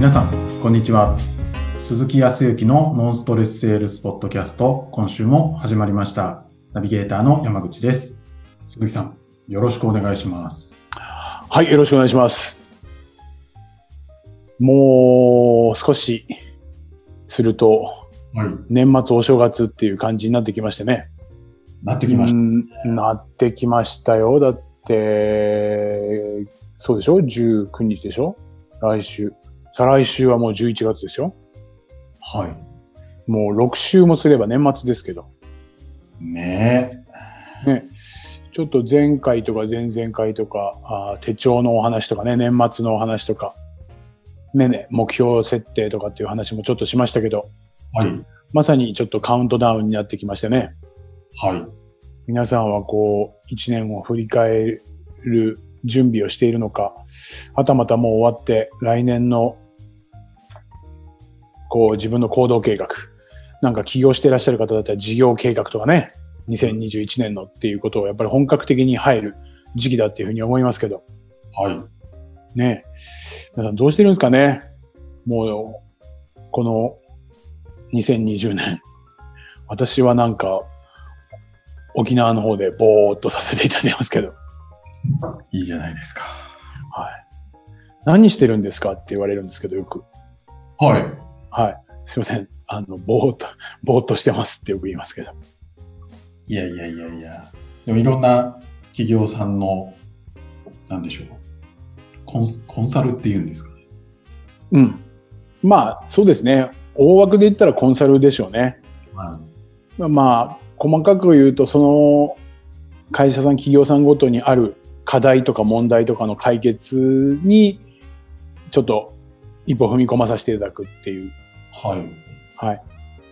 皆さん、こんにちは。鈴木康之のノンストレスセールスポッドキャスト、今週も始まりました。ナビゲーターの山口です。鈴木さん、よろしくお願いします。はい、よろしくお願いします。もう少しすると、はい。年末お正月っていう感じになってきましてね。なってきましうんなってきましたよ。だって、そうでしょ ?19 日でしょ？来週。再来週はもう11月ですよ。た。はい。もう6週もすれば年末ですけど。ねね。ちょっと前回とか前々回とか、あー手帳のお話とかね、年末のお話とか、ねね、目標設定とかっていう話もちょっとしましたけど、え。はい。まさにちょっとカウントダウンになってきましてね。はい。皆さんはこう、一年を振り返る準備をしているのか、はたまたもう終わって来年の、こう自分の行動計画、なんか起業していらっしゃる方だったら事業計画とかね、2021年のっていうことをやっぱり本格的に入る時期だっていうふうに思いますけど、はい。ね。皆さんどうしてるんですかねもう、この2020年。私はなんか、沖縄の方でぼーっとさせていただいてますけど。いいじゃないですか。はい。何してるんですかって言われるんですけど、よく。はい。はい。すいません。あの、ぼーっと、ぼーっとしてますってよく言いますけど。いやいやいやいや。でもいろんな企業さんの、なんでしょう。コンコンサルっていうんですかね。うん。まあ、そうですね。大枠で言ったらコンサルでしょうね。はい。まあ、細かく言うと、その会社さん、企業さんごとにある課題とか問題とかの解決に、ちょっと一歩踏み込まさせていただくっていう。はい。はい。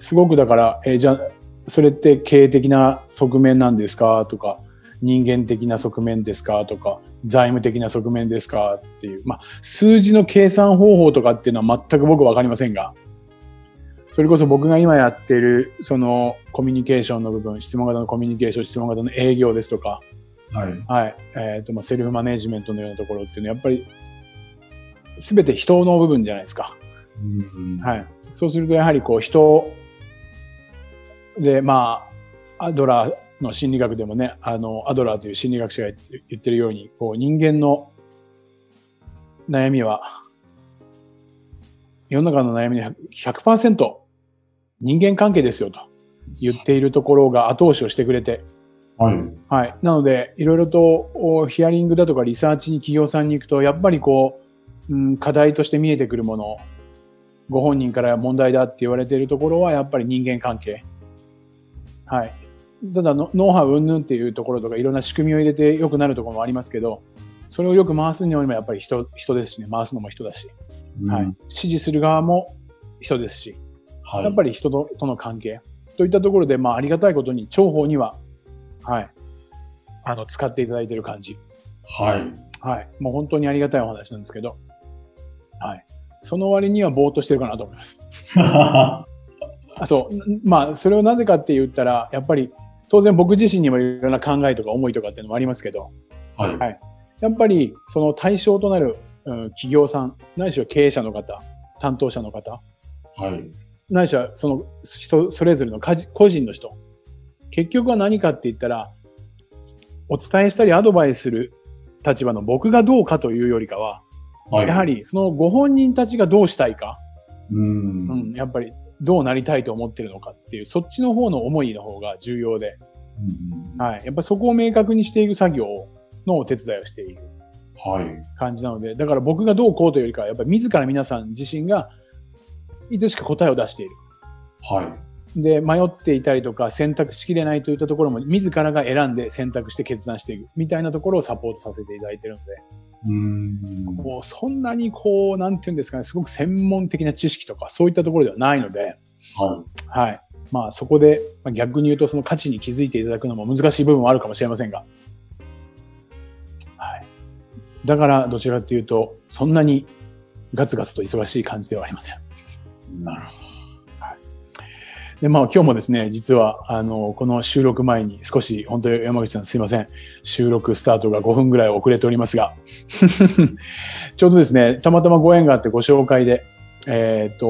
すごくだから、えーじゃあ、それって経営的な側面なんですか？とか、人間的な側面ですか？とか、財務的な側面ですか？っていう。まあ、数字の計算方法とかっていうのは全く僕わかりませんが、それこそ僕が今やっている、そのコミュニケーションの部分、質問型のコミュニケーション、質問型の営業ですとか、はい。はい。えっ、と、まあ、セルフマネジメントのようなところっていうのは、やっぱり、すべて人の部分じゃないですか。うんはい。そうすると、やはりこう、人で、まあ、アドラーの心理学でもね、あの、アドラーという心理学者が言って言ってるように、こう、人間の悩みは、世の中の悩みの100%人間関係ですよと言っているところが後押しをしてくれて、はい。はい。なので、いろいろとおヒアリングだとかリサーチに企業さんに行くと、やっぱりこう、うん、課題として見えてくるもの、ご本人から問題だって言われているところは、やっぱり人間関係。はい。ただの、ノウハウ云々っていうところとか、いろんな仕組みを入れて良くなるところもありますけど、それをよく回すにもやっぱり人、人ですしね、回すのも人だし、はい。うん指示する側も人ですし、はい。やっぱり人ととの関係といったところで、まあ、ありがたいことに重宝には、はい、あの、使っていただいている感じ。はい。はい。もう本当にありがたいお話なんですけど、はい。その割にはぼーっとしてるかなと思います。あそう。んまあ、それをなぜかって言ったら、やっぱり、当然僕自身にもいろんな考えとか思いとかっていうのもありますけど、はい。はいやっぱり、その対象となる、うん、企業さん、ないしは経営者の方、担当者の方、はい。ないしはその人それぞれの個人の人結局は何かって言ったらお伝えしたりアドバイスする立場の僕がどうかというよりかは、はい。やはりそのご本人たちがどうしたいか、う。うんん、やっぱりどうなりたいと思ってるのかっていうそっちの方の思いの方が重要で、うんはい、やっぱりそこを明確にしていく作業のお手伝いをしているはい。感じなのでだから僕がどうこうというよりかはやっぱり自ら皆さん自身がいつしか答えを出している。はい。で、迷っていたりとか選択しきれないといったところも自らが選んで選択して決断していくみたいなところをサポートさせていただいているので、うん。もうそんなにこう、なんていうんですかね、すごく専門的な知識とかそういったところではないので、ははい。まあそこでまあ逆に言うとその価値に気づいていただくのも難しい部分はあるかもしれませんが、はい。だからどちらかというと、そんなにガツガツと忙しい感じではありません。い。なるほど。で、まあ今日もですね、実は、あの、この収録前に少し、本当に山口さんすいません。収録スタートが5分ぐらい遅れておりますが、ちょうどですね、たまたまご縁があってご紹介で、えっ、と、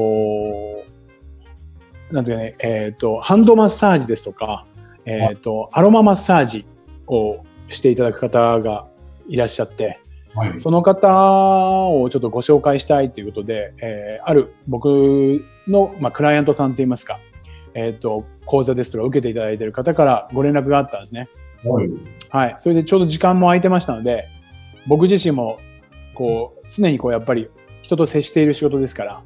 なんていうかね、えっ、と、ハンドマッサージですとか、えっ、と、アロママッサージをしていただく方がいらっしゃって、はい。その方をちょっとご紹介したいということで、えーある僕の、まあ、クライアントさんといいますか、えっ、と、講座ですとか受けていただいている方からご連絡があったんですね。はい。はい。それでちょうど時間も空いてましたので、僕自身も、こう、常にこう、やっぱり人と接している仕事ですから、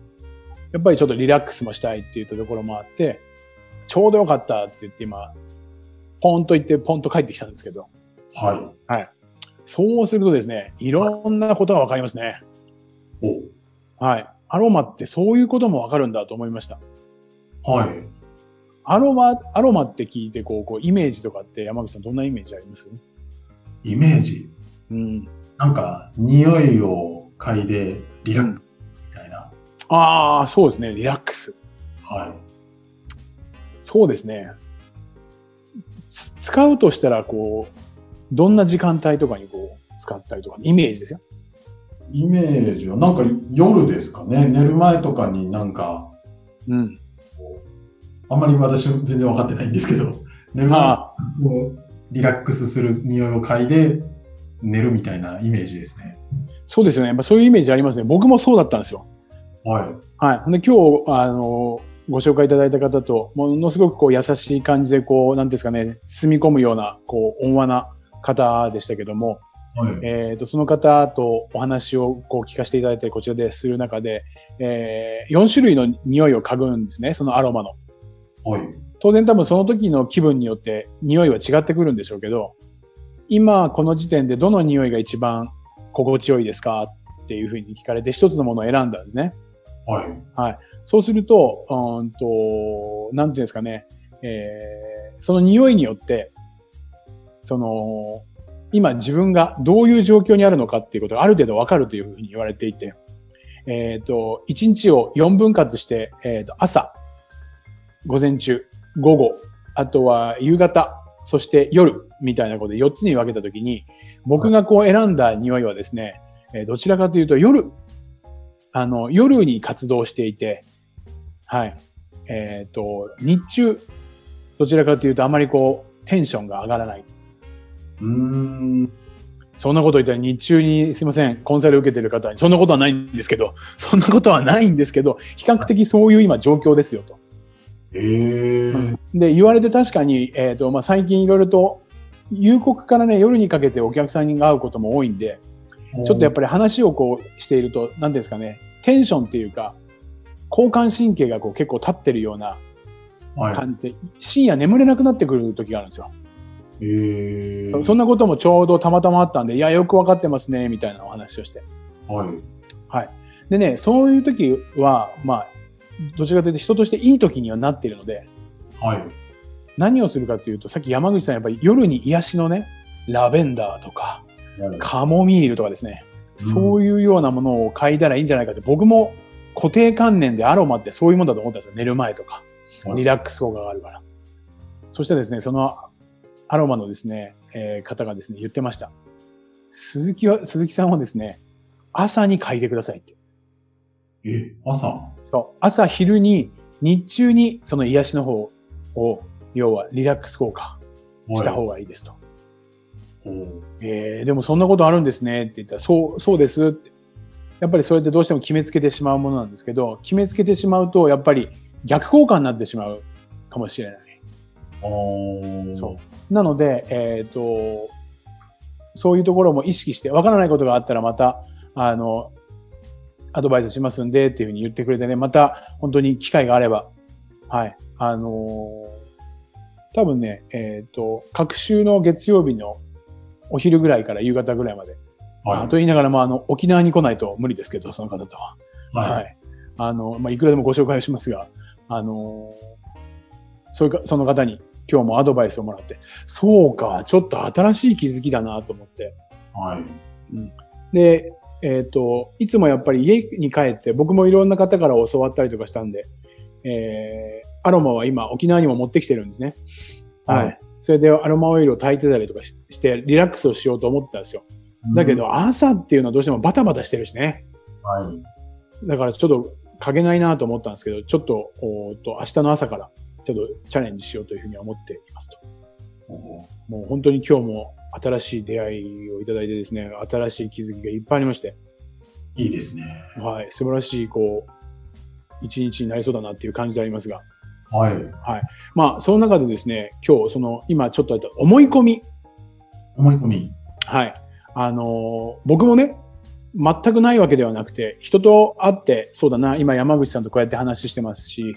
やっぱりちょっとリラックスもしたいって言ったところもあって、ちょうどよかったって言って今、ポンと言ってポンと帰ってきたんですけど、はい。そうするとですね、いろんなことがわかりますね。おはい。アロマってそういうこともわかるんだと思いました。はい。アロマ、アロマって聞いてこう、こう、イメージとかって山口さんどんなイメージあります？イメージ？うん。なんか、匂いを嗅いでリラックスみたいな。ああ、そうですね。リラックス。はそうですね。つ使うとしたら、こう、どんな時間帯とかにこう、使ったりとか、イメージですよ。い。イメージは、なんか夜ですかね。寝る前とかになんか、うん。あんまり私全然分かってないんですけど、寝るこうリラックスする匂いを嗅いで寝るみたいなイメージですね。そうですよね。やっぱそういうイメージありますね。僕もそうだったんですよ。はい。はい。で、今日、あの、ご紹介いただいた方と、ものすごくこう優しい感じで、こう、なんですかね、包み込むような、こう、温和な方でしたけども、はい。えっ、と、その方とお話をこう聞かせていただいて、こちらでする中で、えー、4種類の匂いを嗅ぐんですね、そのアロマの。はい。当然多分その時の気分によって匂いは違ってくるんでしょうけど、今この時点でどの匂いが一番心地よいですかっていうふうに聞かれて一つのものを選んだんですね。はい。そうすると、うーんと、なんていうんですかね、えーその匂いによって、その、今自分がどういう状況にあるのかっていうことがある程度わかるというふうに言われていて、えっ、と、1日を4分割して、えっ、と、朝、午前中、午後、あとは夕方、そして夜みたいなことで4つに分けたときに、僕がこう選んだ匂いはですね、えーどちらかというと夜、あの、夜に活動していて、はい。えっ、と、日中、どちらかというとあまりこう、テンションが上がらない。うーん。そんなこと言ったら日中にすいません、コンサル受けてる方に、そんなことはないんですけど、そんなことはないんですけど、比較的そういう今状況ですよと。えー。で、言われて確かに、えっ、と、まあ、最近いろいろと、夕刻からね、夜にかけてお客さんに会うことも多いんで、ちょっとやっぱり話をこうしていると、何ですかね、テンションっていうか、交感神経がこう結構立ってるようなはい。感じで、深夜眠れなくなってくる時があるんですよ。えー。そんなこともちょうどたまたまあったんで、いや、よくわかってますね、みたいなお話をして。はい。でね、そういう時は、まあ、どちらかというと人としていい時にはなっているので、はい。何をするかというと、さっき山口さんやっぱり夜に癒しのね、ラベンダーとか、カモミールとかですね、うんそういうようなものを嗅いだらいいんじゃないかって、僕も固定観念でアロマってそういうもんだと思ったんですよ。寝る前とか。はいリラックス効果があるから。そしてですね、そのアロマのですね、えー方がですね、言ってました。鈴木は、鈴木さんはですね、朝に嗅いでくださいって。え、朝？そう朝、昼に、日中にその癒しの方を、要はリラックス効果した方がいいですと。おーえーでもそんなことあるんですねって言ったら、そう、そうですって。やっぱりそれってどうしても決めつけてしまうものなんですけど、決めつけてしまうと、やっぱり逆効果になってしまうかもしれない。そう。なので、えっ、と、そういうところも意識して、わからないことがあったらまた、あの、アドバイスしますんでっていうふうに言ってくれてね、また本当に機会があれば、はい。あのー多分ね、えっ、と、各週の月曜日のお昼ぐらいから夕方ぐらいまで、はいあと言いながらも、あの、沖縄に来ないと無理ですけど、その方とは。はい。はい。あの、まあ、いくらでもご紹介をしますが、あのそういうか、その方に今日もアドバイスをもらって、そうか、ちょっと新しい気づきだなと思って。はい。で、えっ、と、いつもやっぱり家に帰って、僕もいろんな方から教わったりとかしたんで、えー、アロマは今沖縄にも持ってきてるんですね。はい。はいそれでアロマオイルを炊いてたりとかしして、リラックスをしようと思ってたんですよ。だけど、朝っていうのはどうしてもバタバタしてるしね。はい。だからちょっと書けないなと思ったんですけど、ちょっと、おと、明日の朝から、ちょっとチャレンジしようというふうには思っていますと。もう本当に今日も新しい出会いをいただいてですね、新しい気づきがいっぱいありまして、いいですね。はい、素晴らしい、こう、一日になりそうだなっていう感じでありますが、はい。まあ、その中でですね、今日、その、今ちょっとあった思い込み、思い込み。はい。あのー僕もね、全くないわけではなくて、人と会って、そうだな、今山口さんとこうやって話してますし、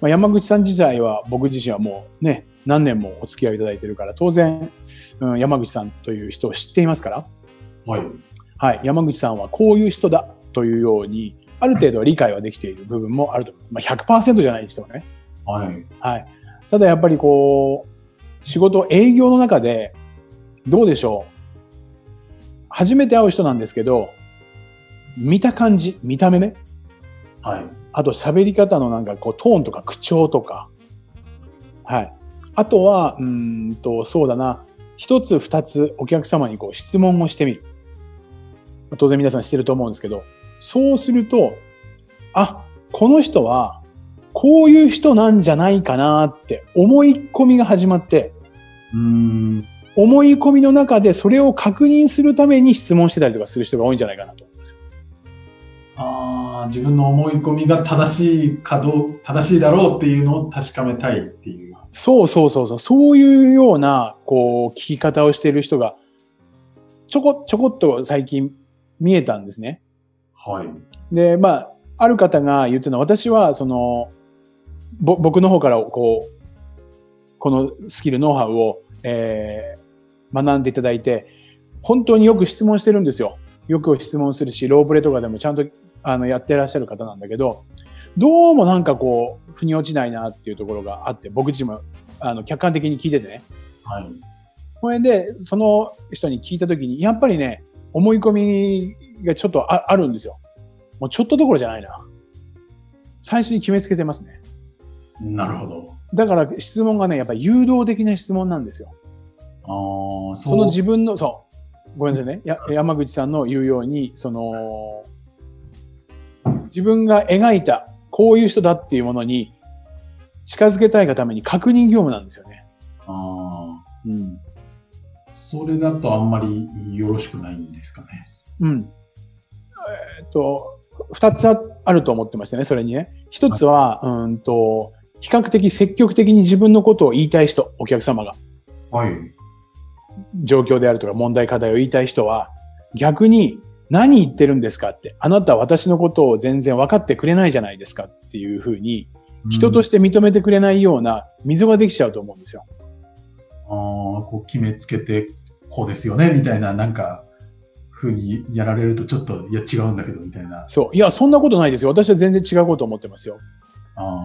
まあ、山口さん自体は僕自身はもうね、何年もお付き合いいただいてるから、当然、うん、山口さんという人を知っていますから、はい。はい、山口さんはこういう人だというように、ある程度は理解はできている部分もあると思う。まあ、100%じゃないにしてもね。はい。はい。ただやっぱりこう、仕事、営業の中で、どうでしょう。初めて会う人なんですけど、見た感じ、見た目ね。はい。あと喋り方のなんかこうトーンとか口調とか。はい。あとは、うーんと、そうだな。一つ二つお客様にこう質問をしてみる。当然皆さんしてると思うんですけど、そうすると、あ、この人はこういう人なんじゃないかなって思い込みが始まって、うーん。思い込みの中でそれを確認するために質問してたりとかする人が多いんじゃないかなと。ああ、自分の思い込みが正しいかどう、正しいだろうっていうのを確かめたいっていう。そうそうそうそう。そういうような、こう、聞き方をしている人が、ちょこ、ちょこっと最近見えたんですね。はい。で、まあ、ある方が言ってるのは、私は、その、ぼ、僕の方から、こう、このスキル、ノウハウを、えー学んでいただいて、本当によく質問してるんですよ。よく質問するし、ロープレとかでもちゃんと、あの、やってらっしゃる方なんだけど、どうもなんかこう、腑に落ちないなっていうところがあって、僕自身も、あの、客観的に聞いててね。はい。これで、その人に聞いたときに、やっぱりね、思い込みがちょっとああるんですよ。もうちょっとどころじゃないな。最初に決めつけてますね。なるほど。だから質問がね、やっぱり誘導的な質問なんですよ。ああ、その自分の、そう、ごめんなさいね。や山口さんの言うように、その、自分が描いた、こういう人だっていうものに近づけたいがために確認業務なんですよね。ああ、うん。それだとあんまりよろしくないんですかね。うん。えーっと、二つああると思ってましたね、それにね。一つは、うんと、比較的積極的に自分のことを言いたい人、お客様が。はい。状況であるとか問題課題を言いたい人は、逆に何言ってるんですかって、あなたは私のことを全然分かってくれないじゃないですかっていうふうに、人としして認めてくれないような溝ができちゃうと思うんですよ。ああ、こう決めつけて、こうですよね、みたいな、なんか、ふうにやられるとちょっと、いや、違うんだけど、みたいな。そう。いや、そんなことないですよ。私は全然違うこと思ってますよ。あ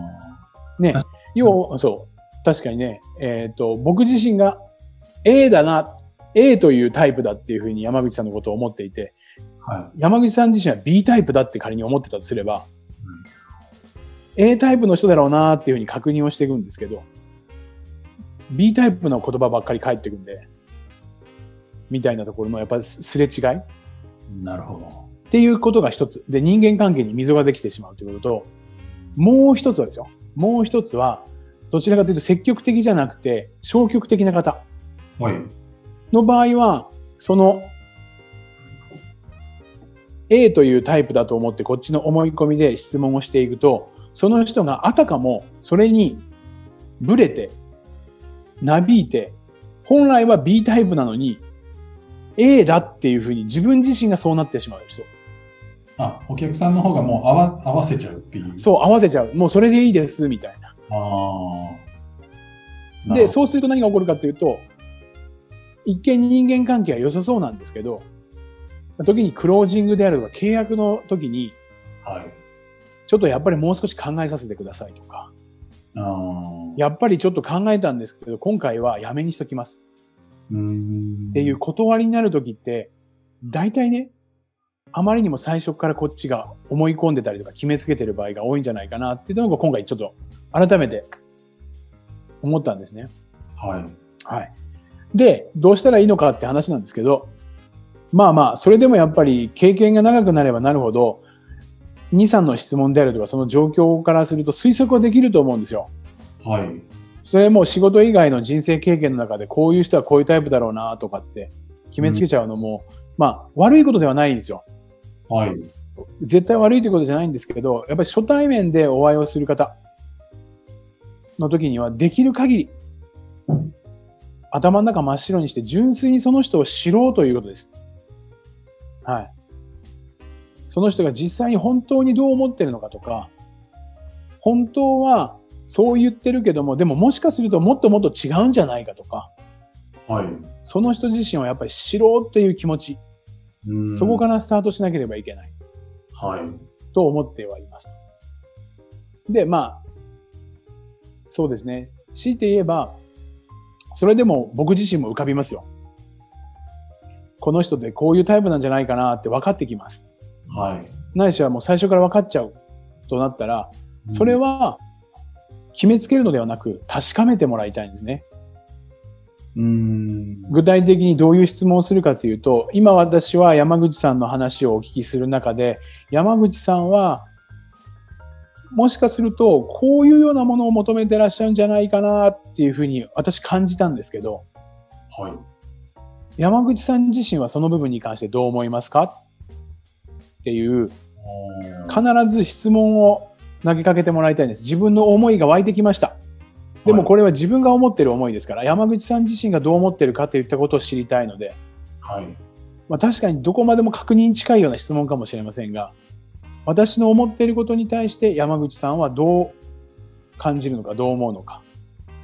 ね確。要、そう。確かにね、えっ、と、僕自身が A だな、A というタイプだっていうふうに山口さんのことを思っていて、あ、はい。山口さん自身は B タイプだって仮に思ってたとすれば、A タイプの人だろうなっていうふうに確認をしていくんですけど、B タイプの言葉ばっかり返ってくんで、みたいなところのやっぱりすれ違い？っなるほど。ていうことが一つ。で、人間関係に溝ができてしまうということと、もう一つはですよ。もう一つは、どちらかというと積極的じゃなくて消極的な方はい。の場合は、その A というタイプだと思ってこっちの思い込みで質問をしていくと、その人があたかもそれにブレて、なびいて、本来は B タイプなのに A だっていうふうに自分自身がそうなってしまう人。あ、お客さんの方がもう合わ合わせちゃうっていう。そう、合わせちゃう。もうそれでいいです、みたいな。ああ。で、う。そうすると何が起こるかというと、一見人間関係は良さそうなんですけど、時にクロージングであるとか契約の時に、はい。ちょっとやっぱりもう少し考えさせてくださいとか。やっぱりちょっと考えたんですけど、今回はやめにしときます。っていう断りになる時って、大体ね、あまりにも最初からこっちが思い込んでたりとか決めつけてる場合が多いんじゃないかなっていうのが今回ちょっと改めて思ったんですね。はい。はい。で、どうしたらいいのかって話なんですけど、まあまあ、それでもやっぱり経験が長くなればなるほど、2、3の質問であるとか、その状況からすると推測はできると思うんですよ。はい。それも仕事以外の人生経験の中で、こういう人はこういうタイプだろうなとかって決めつけちゃうのも、まあ、悪いことではないんですよ。はい。絶対悪いということじゃないんですけど、やっぱり初対面でお会いをする方の時には、できる限り、頭の中真っ白にして、純粋にその人を知ろうということです。はい。その人が実際に本当にどう思ってるのかとか、本当はそう言ってるけども、でももしかするともっともっと違うんじゃないかとか、はい。その人自身をやっぱり知ろうっていう気持ち、うんそこからスタートしなければいけない。はい。と思ってはいます。で、まあ、そうですね。強いて言えば、それでも僕自身も浮かびますよ。この人ってこういうタイプなんじゃないかなって分かってきます。はい。ないしはもう最初から分かっちゃうとなったら、それは決めつけるのではなく確かめてもらいたいんですね。うん。具体的にどういう質問をするかというと、今私は山口さんの話をお聞きする中で、山口さんは、もしかすると、こういうようなものを求めてらっしゃるんじゃないかなっていうふうに私感じたんですけど、はい。山口さん自身はその部分に関してどう思いますか？っていう、必ず質問を投げかけてもらいたいんです。自分の思いが湧いてきました。でもこれは自分が思ってる思いですから、山口さん自身がどう思ってるかといったことを知りたいので、はい。まあ、確かにどこまでも確認に近いような質問かもしれませんが、私の思っていることに対して山口さんはどう感じるのか、どう思うのか。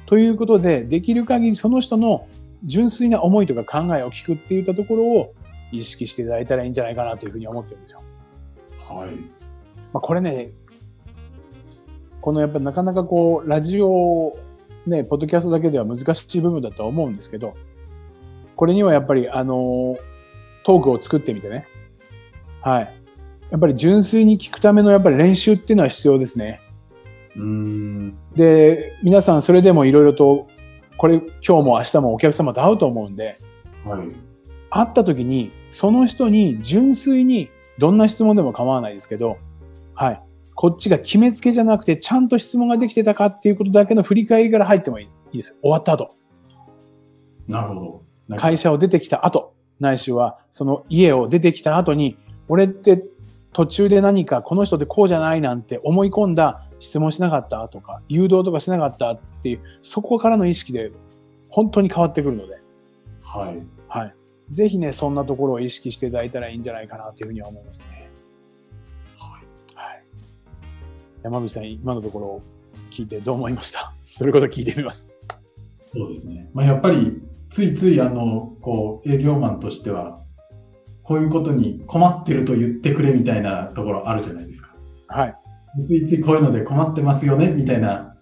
ということで、できる限りその人の純粋な思いとか考えを聞くっていったところを意識していただいたらいいんじゃないかなというふうに思ってるんですよ。はい。まあ、これね、このやっぱなかなかこう、ラジオ、ね、ポッドキャストだけでは難しい部分だとは思うんですけど、これにはやっぱりあの、トークを作ってみてね。はい。やっぱり純粋に聞くためのやっぱり練習っていうのは必要ですね。うん。で、皆さんそれでもいろいろと、これ今日も明日もお客様と会うと思うんで、はい。会った時に、その人に純粋に、どんな質問でも構わないですけど、はい。こっちが決めつけじゃなくて、ちゃんと質問ができてたかっていうことだけの振り返りから入ってもいいです。終わった後。なるほど。会社を出てきた後、ないしは、その家を出てきた後に、俺って途中で何かこの人ってこうじゃないなんて思い込んだ質問しなかったとか、誘導とかしなかったっていう、そこからの意識で本当に変わってくるので、はい。はい。ぜひね、そんなところを意識していただいたらいいんじゃないかなというふうには思いますね。はい。はい。山口さん、今のところを聞いてどう思いました？それこそ聞いてみます。そうですね。まあ、やっぱり、ついつい、あの、こう、営業マンとしては、こういうことに困ってると言ってくれみたいなところあるじゃないですか。はい。ついついこういうので困ってますよねみたいな、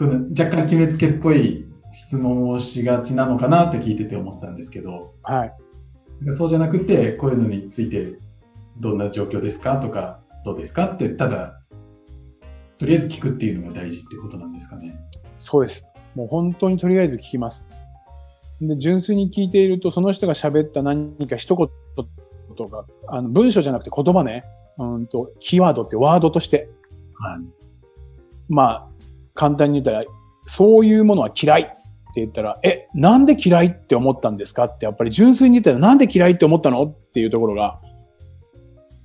若干決めつけっぽい質問をしがちなのかなって聞いてて思ったんですけど、はい。そうじゃなくて、こういうのについてどんな状況ですかとか、どうですかって、ただ、とりあえず聞くっていうのが大事ってことなんですかね。そうです。もう本当にとりあえず聞きます。で、純粋に聞いていると、その人が喋った何か一言とか、あの文章じゃなくて言葉ね、うんと、キーワードってワードとして、はい。まあ、簡単に言ったら、そういうものは嫌いって言ったら、え、なんで嫌いって思ったんですかって、やっぱり純粋に言ったら、なんで嫌いって思ったのっていうところが、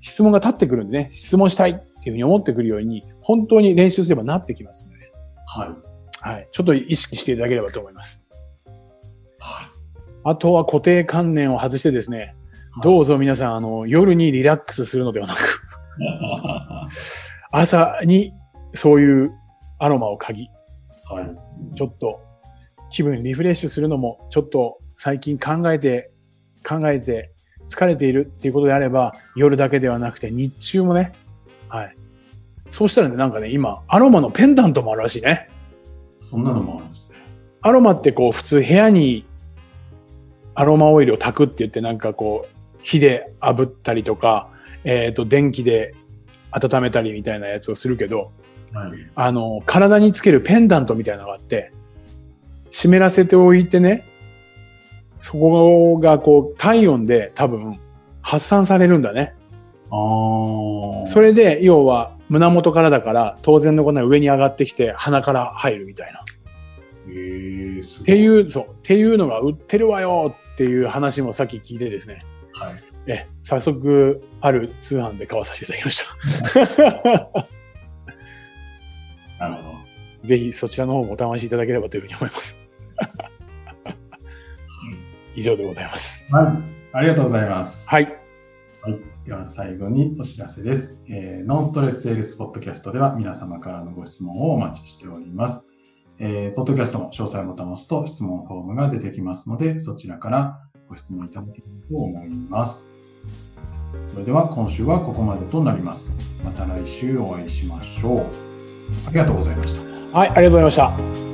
質問が立ってくるんでね、質問したいっていうふうに思ってくるように、本当に練習すればなってきますので、はい。はい。ちょっと意識していただければと思います。はい。あとは固定観念を外してですね、どうぞ皆さん、あの、夜にリラックスするのではなく、朝にそういうアロマを嗅ぎ、はい。ちょっと気分リフレッシュするのも、ちょっと最近考えて、考えて疲れているっていうことであれば、夜だけではなくて日中もね、はい。そうしたらね、なんかね、今、アロマのペンダントもあるらしいね。そんなのもあるんですね。アロマってこう普通部屋にアロマオイルを炊くって言ってなんかこう火で炙ったりとか、えっ、と電気で温めたりみたいなやつをするけど、はい。あの、体につけるペンダントみたいなのがあって、湿らせておいてね、そこがこう体温で多分発散されるんだね。ああ。それで、要は胸元からだから、当然のことながら上に上がってきて鼻から入るみたいな。っていう、そう、っていうのが売ってるわよっていう話もさっき聞いてですね。はい。え、早速、ある通販で買わさせていただきました。なるほど。ぜひそちらの方もお試しいただければというふうに思います。以上でございます。はい。ありがとうございます。はい。はい。では最後にお知らせです。えーノンストレスセールスポッドキャストでは皆様からのご質問をお待ちしております。えーポッドキャストの詳細ボタンを押すと質問フォームが出てきますので、そちらからご質問いただければと思います。それでは今週はここまでとなります。また来週お会いしましょう。ありがとうございました。はい、ありがとうございました。